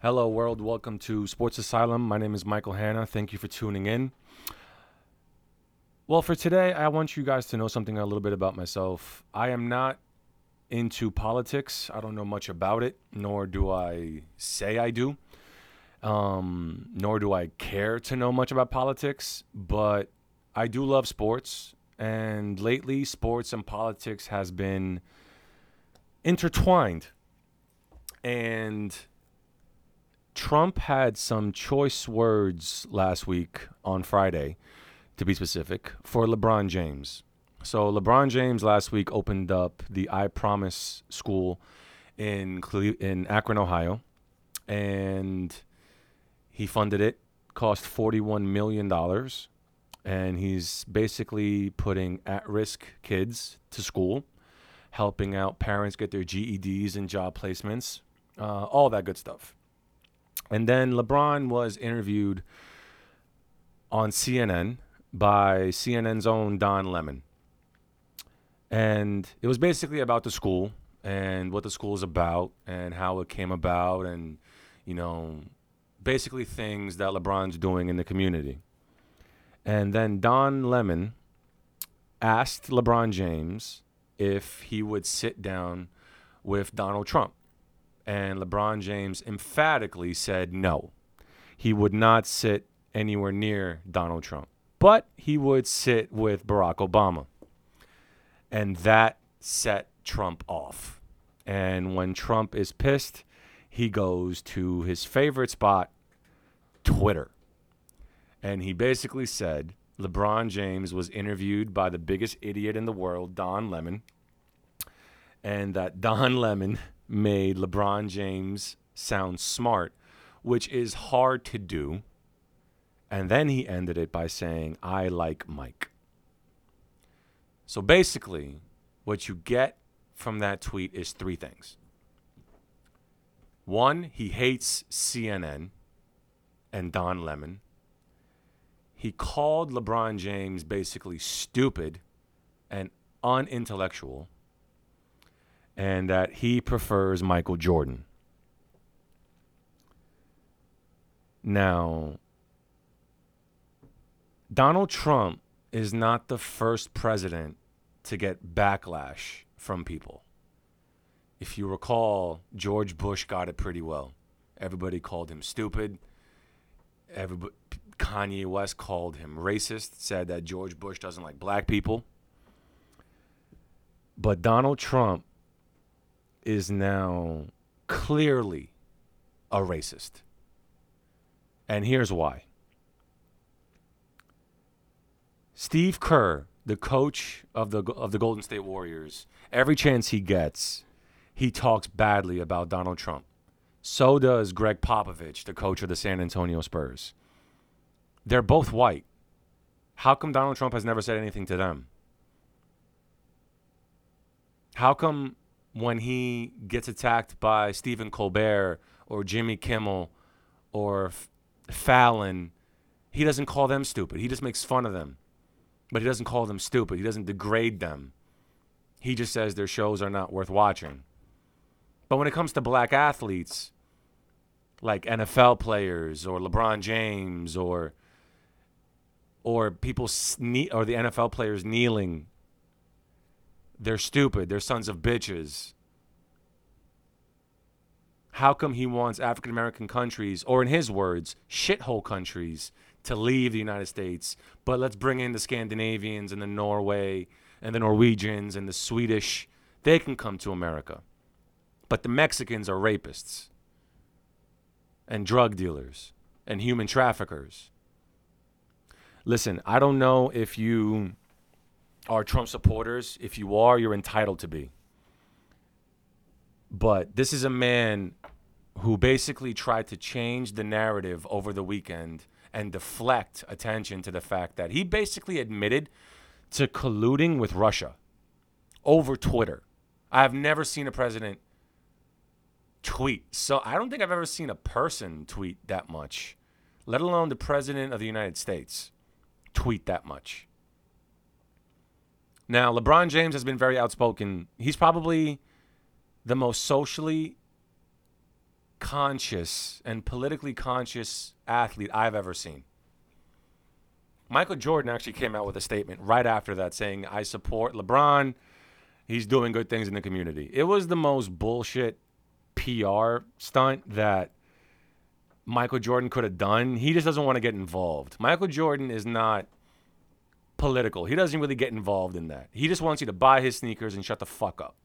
Hello, world. Welcome to Sports Asylum. My name is Michael Hanna. Thank you for tuning in. Well, for today, I want you guys to know something a little bit about myself. I am not into politics. I don't know much about it, nor do I say I do. Um, nor do I care to know much about politics, but I do love sports. And lately, sports and politics has been intertwined. And Trump had some choice words last week on Friday, to be specific, for LeBron James. So LeBron James last week opened up the I Promise School in Cle- in Akron, Ohio, and he funded it. Cost forty one million dollars, and he's basically putting at risk kids to school, helping out parents get their GEDs and job placements, uh, all that good stuff. And then LeBron was interviewed on CNN by CNN's own Don Lemon. And it was basically about the school and what the school is about and how it came about and, you know, basically things that LeBron's doing in the community. And then Don Lemon asked LeBron James if he would sit down with Donald Trump. And LeBron James emphatically said no. He would not sit anywhere near Donald Trump, but he would sit with Barack Obama. And that set Trump off. And when Trump is pissed, he goes to his favorite spot, Twitter. And he basically said LeBron James was interviewed by the biggest idiot in the world, Don Lemon, and that Don Lemon made LeBron James sound smart, which is hard to do. And then he ended it by saying, I like Mike. So basically, what you get from that tweet is three things. One, he hates CNN and Don Lemon. He called LeBron James basically stupid and unintellectual and that he prefers Michael Jordan. Now, Donald Trump is not the first president to get backlash from people. If you recall, George Bush got it pretty well. Everybody called him stupid. Everybody, Kanye West called him racist, said that George Bush doesn't like black people. But Donald Trump is now clearly a racist. And here's why. Steve Kerr, the coach of the of the Golden State Warriors, every chance he gets, he talks badly about Donald Trump. So does Gregg Popovich, the coach of the San Antonio Spurs. They're both white. How come Donald Trump has never said anything to them? How come when he gets attacked by Stephen Colbert or Jimmy Kimmel or F- Fallon, he doesn't call them stupid. He just makes fun of them. But he doesn't call them stupid. He doesn't degrade them. He just says their shows are not worth watching. But when it comes to black athletes, like NFL players or LeBron James or or people sne- or the NFL players kneeling they're stupid. They're sons of bitches. How come he wants African American countries, or in his words, shithole countries, to leave the United States? But let's bring in the Scandinavians and the Norway and the Norwegians and the Swedish. They can come to America. But the Mexicans are rapists and drug dealers and human traffickers. Listen, I don't know if you are Trump supporters. If you are, you're entitled to be. But this is a man who basically tried to change the narrative over the weekend and deflect attention to the fact that he basically admitted to colluding with Russia over Twitter. I have never seen a president tweet. So I don't think I've ever seen a person tweet that much, let alone the president of the United States tweet that much. Now, LeBron James has been very outspoken. He's probably the most socially conscious and politically conscious athlete I've ever seen. Michael Jordan actually came out with a statement right after that saying, I support LeBron. He's doing good things in the community. It was the most bullshit PR stunt that Michael Jordan could have done. He just doesn't want to get involved. Michael Jordan is not political. He doesn't really get involved in that. He just wants you to buy his sneakers and shut the fuck up.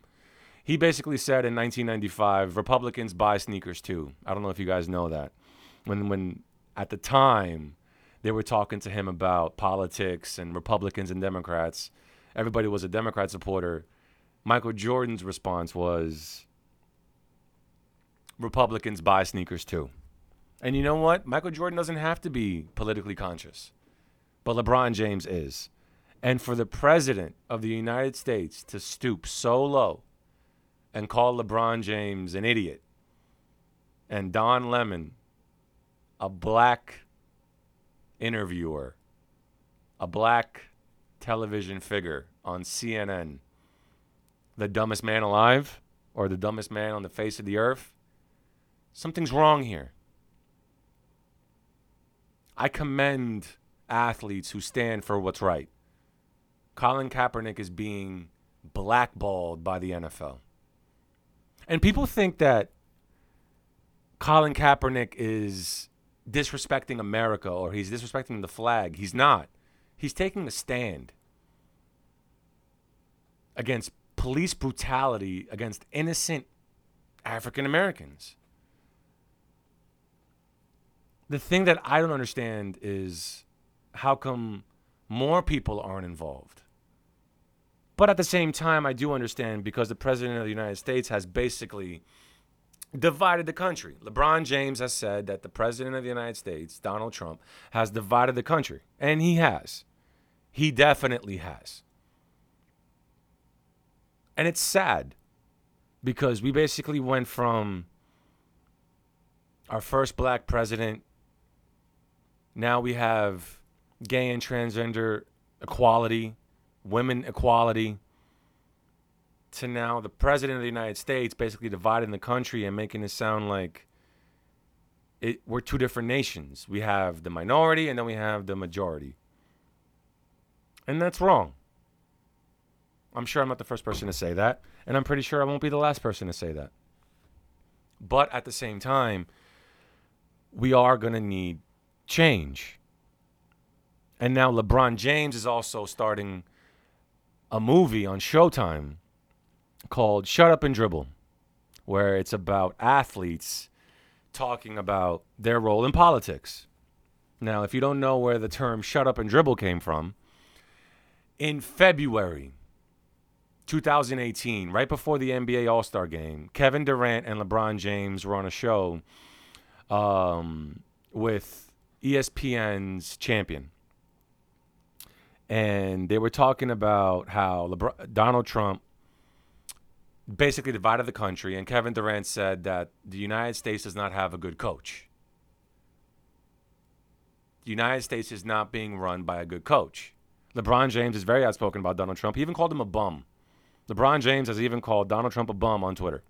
He basically said in 1995, Republicans buy sneakers too. I don't know if you guys know that. When when at the time they were talking to him about politics and Republicans and Democrats, everybody was a Democrat supporter. Michael Jordan's response was Republicans buy sneakers too. And you know what? Michael Jordan doesn't have to be politically conscious, but LeBron James is. And for the president of the United States to stoop so low and call LeBron James an idiot and Don Lemon a black interviewer, a black television figure on CNN, the dumbest man alive or the dumbest man on the face of the earth, something's wrong here. I commend athletes who stand for what's right. Colin Kaepernick is being blackballed by the NFL. And people think that Colin Kaepernick is disrespecting America or he's disrespecting the flag. He's not. He's taking a stand against police brutality against innocent African Americans the thing that I don't understand is how come more people aren't involved. But at the same time, I do understand because the president of the United States has basically divided the country. LeBron James has said that the president of the United States, Donald Trump, has divided the country. And he has. He definitely has. And it's sad because we basically went from our first black president now we have gay and transgender equality, women equality, to now the president of the United States basically dividing the country and making it sound like it, we're two different nations. We have the minority and then we have the majority. And that's wrong. I'm sure I'm not the first person to say that, and I'm pretty sure I won't be the last person to say that. But at the same time, we are going to need change. And now LeBron James is also starting a movie on Showtime called Shut Up and Dribble, where it's about athletes talking about their role in politics. Now, if you don't know where the term shut up and dribble came from, in February 2018, right before the NBA All Star game, Kevin Durant and LeBron James were on a show um, with ESPN's champion. And they were talking about how LeBron, Donald Trump basically divided the country, and Kevin Durant said that the United States does not have a good coach. The United States is not being run by a good coach. LeBron James is very outspoken about Donald Trump. He even called him a bum. LeBron James has even called Donald Trump a bum on Twitter.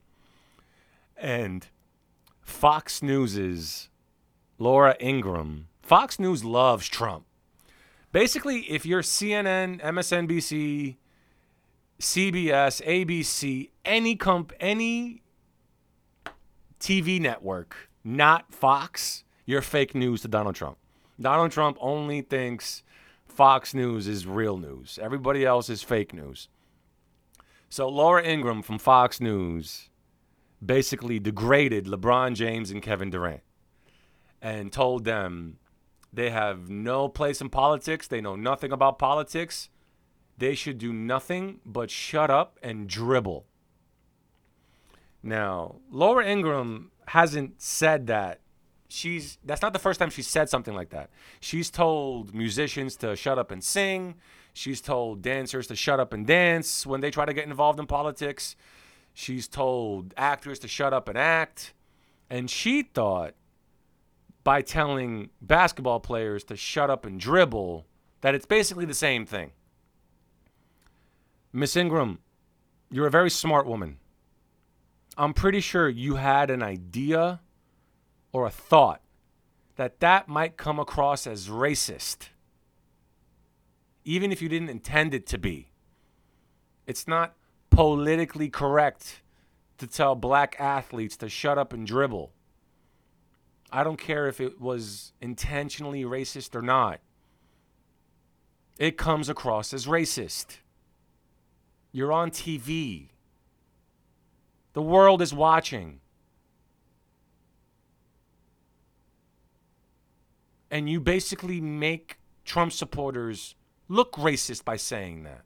And Fox News's Laura Ingraham, Fox News loves Trump. Basically, if you're CNN, MSNBC, CBS, ABC, any comp, any TV network, not Fox, you're fake news to Donald Trump. Donald Trump only thinks Fox News is real news. Everybody else is fake news. So Laura Ingraham from Fox News basically degraded LeBron James and Kevin Durant and told them they have no place in politics, they know nothing about politics. They should do nothing but shut up and dribble. Now, Laura Ingraham hasn't said that. She's that's not the first time she's said something like that. She's told musicians to shut up and sing. She's told dancers to shut up and dance when they try to get involved in politics. She's told actors to shut up and act. And she thought by telling basketball players to shut up and dribble that it's basically the same thing. Miss Ingraham, you're a very smart woman. I'm pretty sure you had an idea or a thought that that might come across as racist, even if you didn't intend it to be. It's not politically correct to tell black athletes to shut up and dribble. I don't care if it was intentionally racist or not. It comes across as racist. You're on TV. The world is watching. And you basically make Trump supporters look racist by saying that.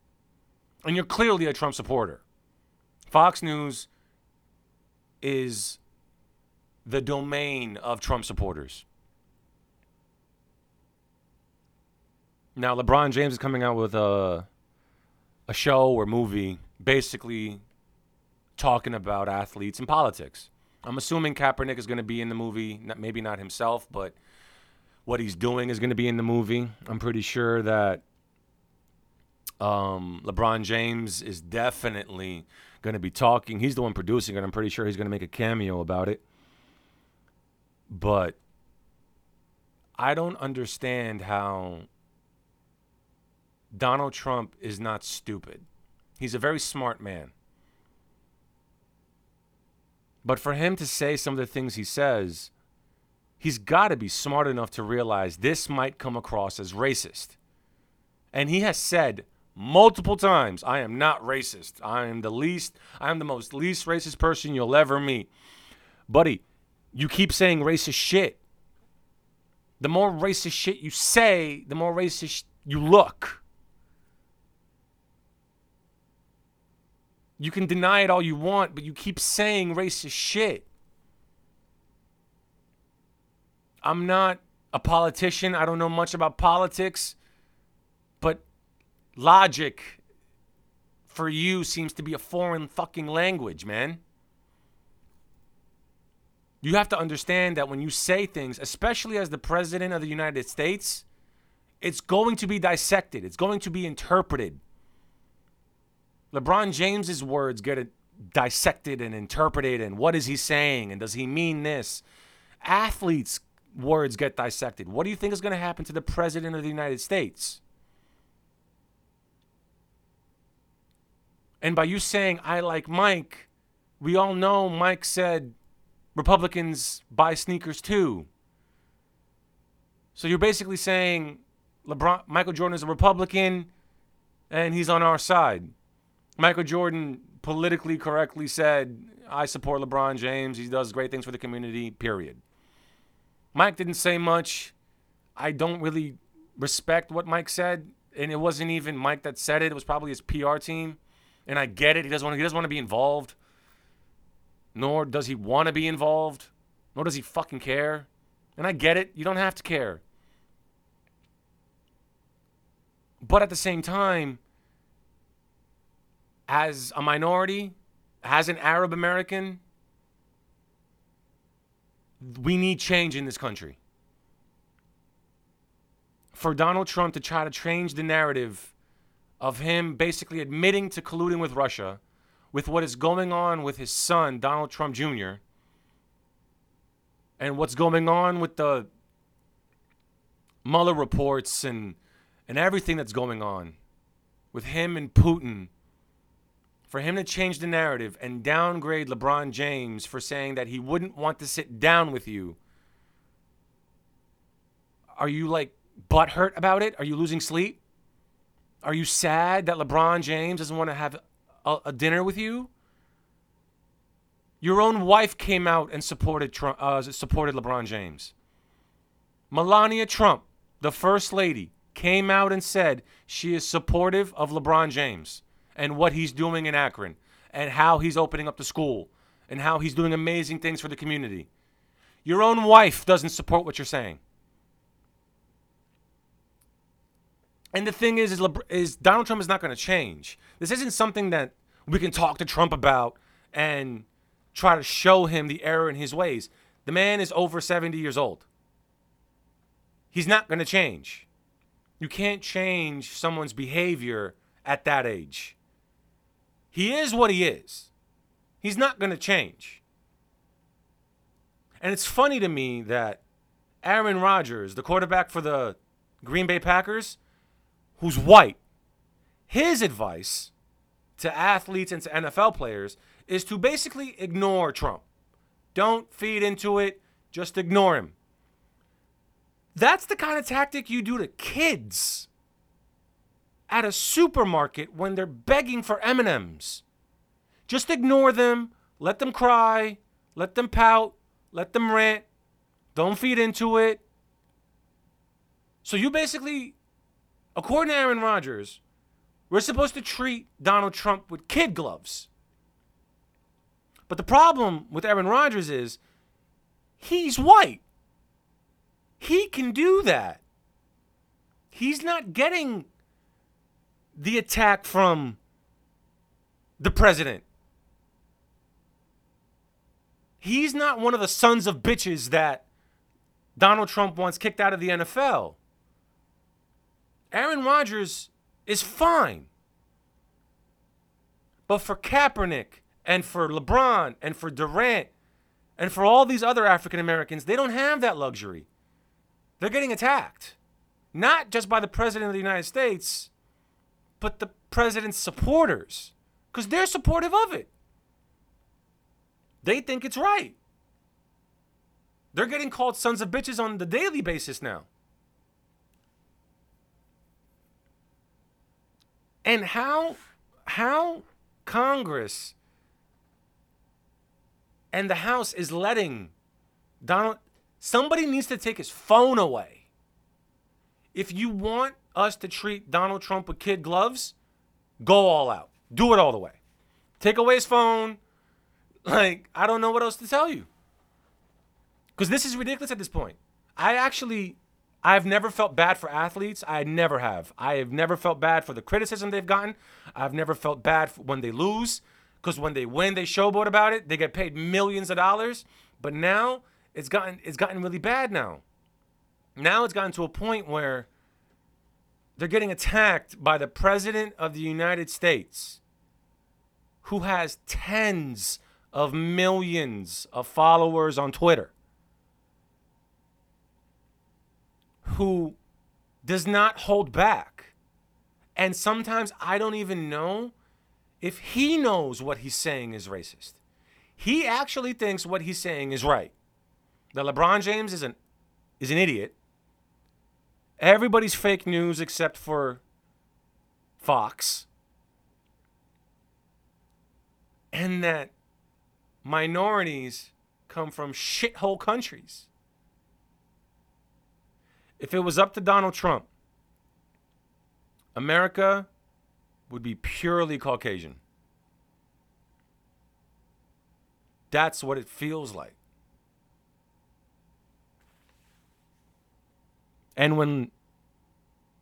And you're clearly a Trump supporter. Fox News is the domain of Trump supporters. Now, LeBron James is coming out with a, a show or movie basically talking about athletes and politics. I'm assuming Kaepernick is going to be in the movie, not, maybe not himself, but what he's doing is going to be in the movie. I'm pretty sure that um, LeBron James is definitely going to be talking. He's the one producing it. I'm pretty sure he's going to make a cameo about it. But I don't understand how Donald Trump is not stupid. He's a very smart man. But for him to say some of the things he says, he's got to be smart enough to realize this might come across as racist. And he has said multiple times, I am not racist. I am the least, I am the most least racist person you'll ever meet. Buddy, you keep saying racist shit. The more racist shit you say, the more racist you look. You can deny it all you want, but you keep saying racist shit. I'm not a politician. I don't know much about politics. But logic for you seems to be a foreign fucking language, man. You have to understand that when you say things, especially as the president of the United States, it's going to be dissected, it's going to be interpreted. LeBron James's words get dissected and interpreted and what is he saying and does he mean this? Athletes' words get dissected. What do you think is going to happen to the president of the United States? And by you saying I like Mike, we all know Mike said Republicans buy sneakers too. So you're basically saying LeBron Michael Jordan is a Republican and he's on our side. Michael Jordan politically correctly said, I support LeBron James. He does great things for the community, period. Mike didn't say much. I don't really respect what Mike said. And it wasn't even Mike that said it. It was probably his PR team. And I get it. He doesn't want to, he doesn't want to be involved. Nor does he want to be involved. Nor does he fucking care. And I get it. You don't have to care. But at the same time, as a minority, as an Arab American, we need change in this country. For Donald Trump to try to change the narrative of him basically admitting to colluding with Russia, with what is going on with his son, Donald Trump Jr., and what's going on with the Mueller reports and, and everything that's going on with him and Putin for him to change the narrative and downgrade LeBron James for saying that he wouldn't want to sit down with you, are you like butthurt about it? Are you losing sleep? Are you sad that LeBron James doesn't want to have a, a dinner with you? Your own wife came out and supported Trump, uh, supported LeBron James. Melania Trump, the first lady, came out and said she is supportive of LeBron James and what he's doing in Akron and how he's opening up the school and how he's doing amazing things for the community. Your own wife doesn't support what you're saying. And the thing is, is, is Donald Trump is not going to change. This isn't something that we can talk to Trump about and try to show him the error in his ways. The man is over 70 years old. He's not going to change. You can't change someone's behavior at that age. He is what he is. He's not going to change. And it's funny to me that Aaron Rodgers, the quarterback for the Green Bay Packers, who's white, his advice to athletes and to NFL players is to basically ignore Trump. Don't feed into it, just ignore him. That's the kind of tactic you do to kids at a supermarket when they're begging for M&Ms. Just ignore them, let them cry, let them pout, let them rant. Don't feed into it. So you basically according to Aaron Rodgers, we're supposed to treat Donald Trump with kid gloves. But the problem with Aaron Rodgers is he's white. He can do that. He's not getting the attack from the president. He's not one of the sons of bitches that Donald Trump wants kicked out of the NFL. Aaron Rodgers is fine. But for Kaepernick and for LeBron and for Durant and for all these other African Americans, they don't have that luxury. They're getting attacked. Not just by the President of the United States, but the President's supporters. Because they're supportive of it. They think it's right. They're getting called sons of bitches on the daily basis now. And how how Congress and the House is letting Donald somebody needs to take his phone away. If you want us to treat Donald Trump with kid gloves, go all out. Do it all the way. Take away his phone. Like, I don't know what else to tell you. Because this is ridiculous at this point. I actually I've never felt bad for athletes. I never have. I have never felt bad for the criticism they've gotten. I've never felt bad when they lose because when they win, they showboat about it. They get paid millions of dollars. But now it's gotten it's gotten really bad now. Now it's gotten to a point where they're getting attacked by the president of the United States who has tens of millions of followers on Twitter. Who does not hold back. And sometimes I don't even know if he knows what he's saying is racist. He actually thinks what he's saying is right. That LeBron James is an is an idiot. Everybody's fake news except for Fox. And that minorities come from shithole countries. If it was up to Donald Trump, America would be purely Caucasian. That's what it feels like. And when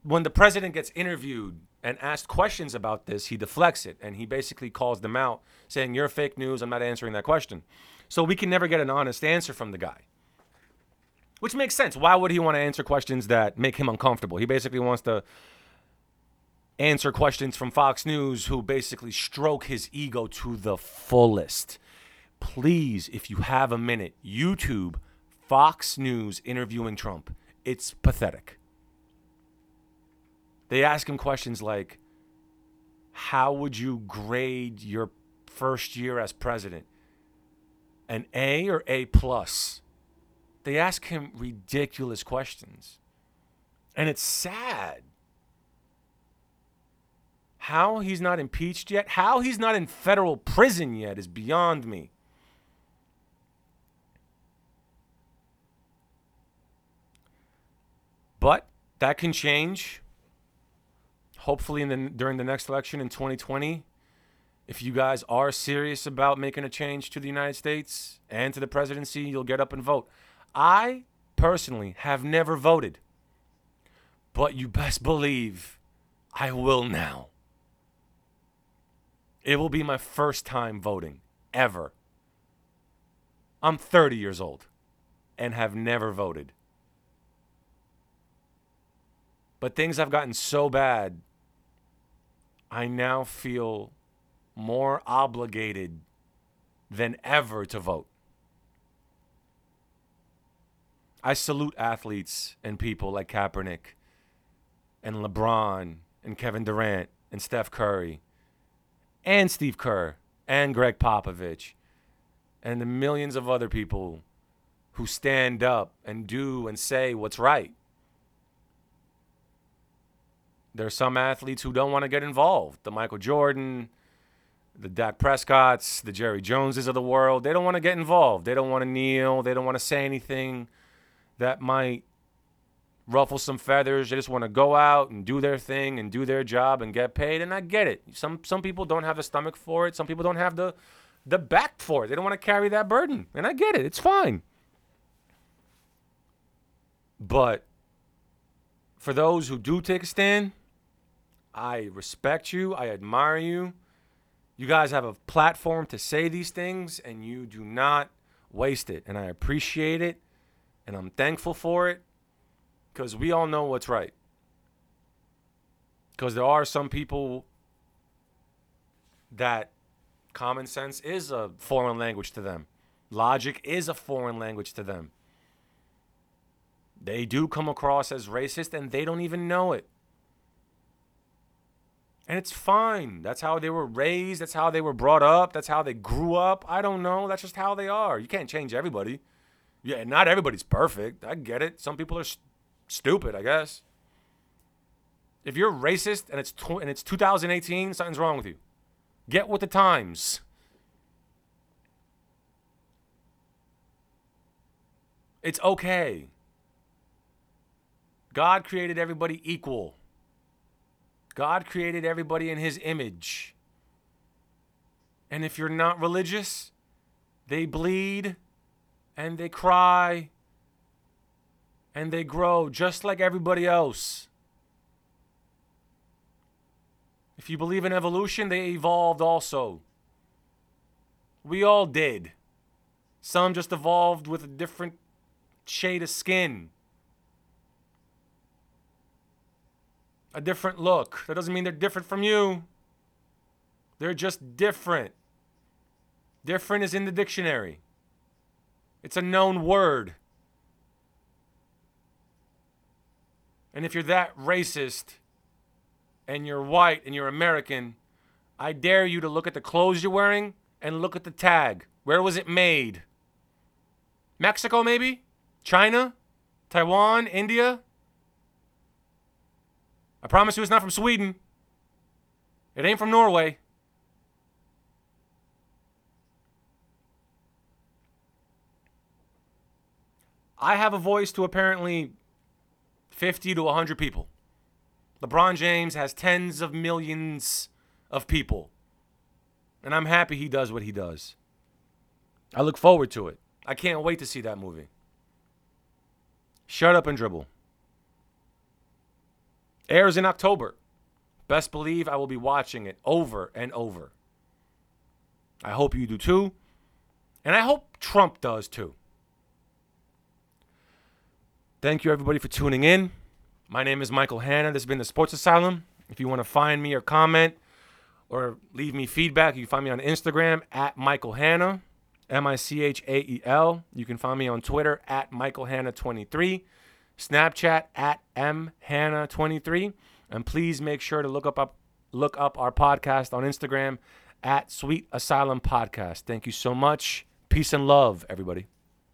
when the president gets interviewed and asked questions about this, he deflects it and he basically calls them out, saying, You're fake news, I'm not answering that question. So we can never get an honest answer from the guy. Which makes sense. Why would he want to answer questions that make him uncomfortable? He basically wants to answer questions from Fox News who basically stroke his ego to the fullest. Please, if you have a minute, YouTube Fox News interviewing Trump. It's pathetic. They ask him questions like How would you grade your first year as president? An A or A plus? They ask him ridiculous questions. And it's sad. How he's not impeached yet, how he's not in federal prison yet is beyond me. But that can change. Hopefully, in the, during the next election in 2020, if you guys are serious about making a change to the United States and to the presidency, you'll get up and vote. I personally have never voted, but you best believe I will now. It will be my first time voting ever. I'm 30 years old and have never voted. But things have gotten so bad, I now feel more obligated than ever to vote. I salute athletes and people like Kaepernick and LeBron and Kevin Durant and Steph Curry and Steve Kerr and Gregg Popovich and the millions of other people who stand up and do and say what's right. There are some athletes who don't want to get involved. The Michael Jordan, the Dak Prescotts, the Jerry Joneses of the world, they don't want to get involved. They don't want to kneel. They don't want to say anything that might ruffle some feathers. They just want to go out and do their thing and do their job and get paid. And I get it. Some some people don't have the stomach for it. Some people don't have the the back for it. They don't want to carry that burden. And I get it. It's fine. But for those who do take a stand, I respect you. I admire you. You guys have a platform to say these things and you do not waste it. And I appreciate it and I'm thankful for it because we all know what's right. Because there are some people that common sense is a foreign language to them, logic is a foreign language to them. They do come across as racist and they don't even know it. And it's fine. That's how they were raised. That's how they were brought up. That's how they grew up. I don't know. That's just how they are. You can't change everybody. Yeah, and not everybody's perfect. I get it. Some people are st- stupid, I guess. If you're racist and it's tw- and it's 2018, something's wrong with you. Get with the times. It's okay. God created everybody equal. God created everybody in his image. And if you're not religious, they bleed and they cry and they grow just like everybody else. If you believe in evolution, they evolved also. We all did. Some just evolved with a different shade of skin, a different look. That doesn't mean they're different from you, they're just different. Different is in the dictionary. It's a known word. And if you're that racist and you're white and you're American, I dare you to look at the clothes you're wearing and look at the tag. Where was it made? Mexico, maybe? China? Taiwan? India? I promise you it's not from Sweden. It ain't from Norway. I have a voice to apparently 50 to 100 people. LeBron James has tens of millions of people. And I'm happy he does what he does. I look forward to it. I can't wait to see that movie. Shut up and dribble. Airs in October. Best believe I will be watching it over and over. I hope you do too. And I hope Trump does too. Thank you, everybody, for tuning in. My name is Michael Hanna. This has been the Sports Asylum. If you want to find me or comment or leave me feedback, you can find me on Instagram at Michael Hanna, M I C H A E L. You can find me on Twitter at Michael Hanna23, Snapchat at M Hanna23. And please make sure to look up, up look up our podcast on Instagram at Sweet Asylum Podcast. Thank you so much. Peace and love, everybody.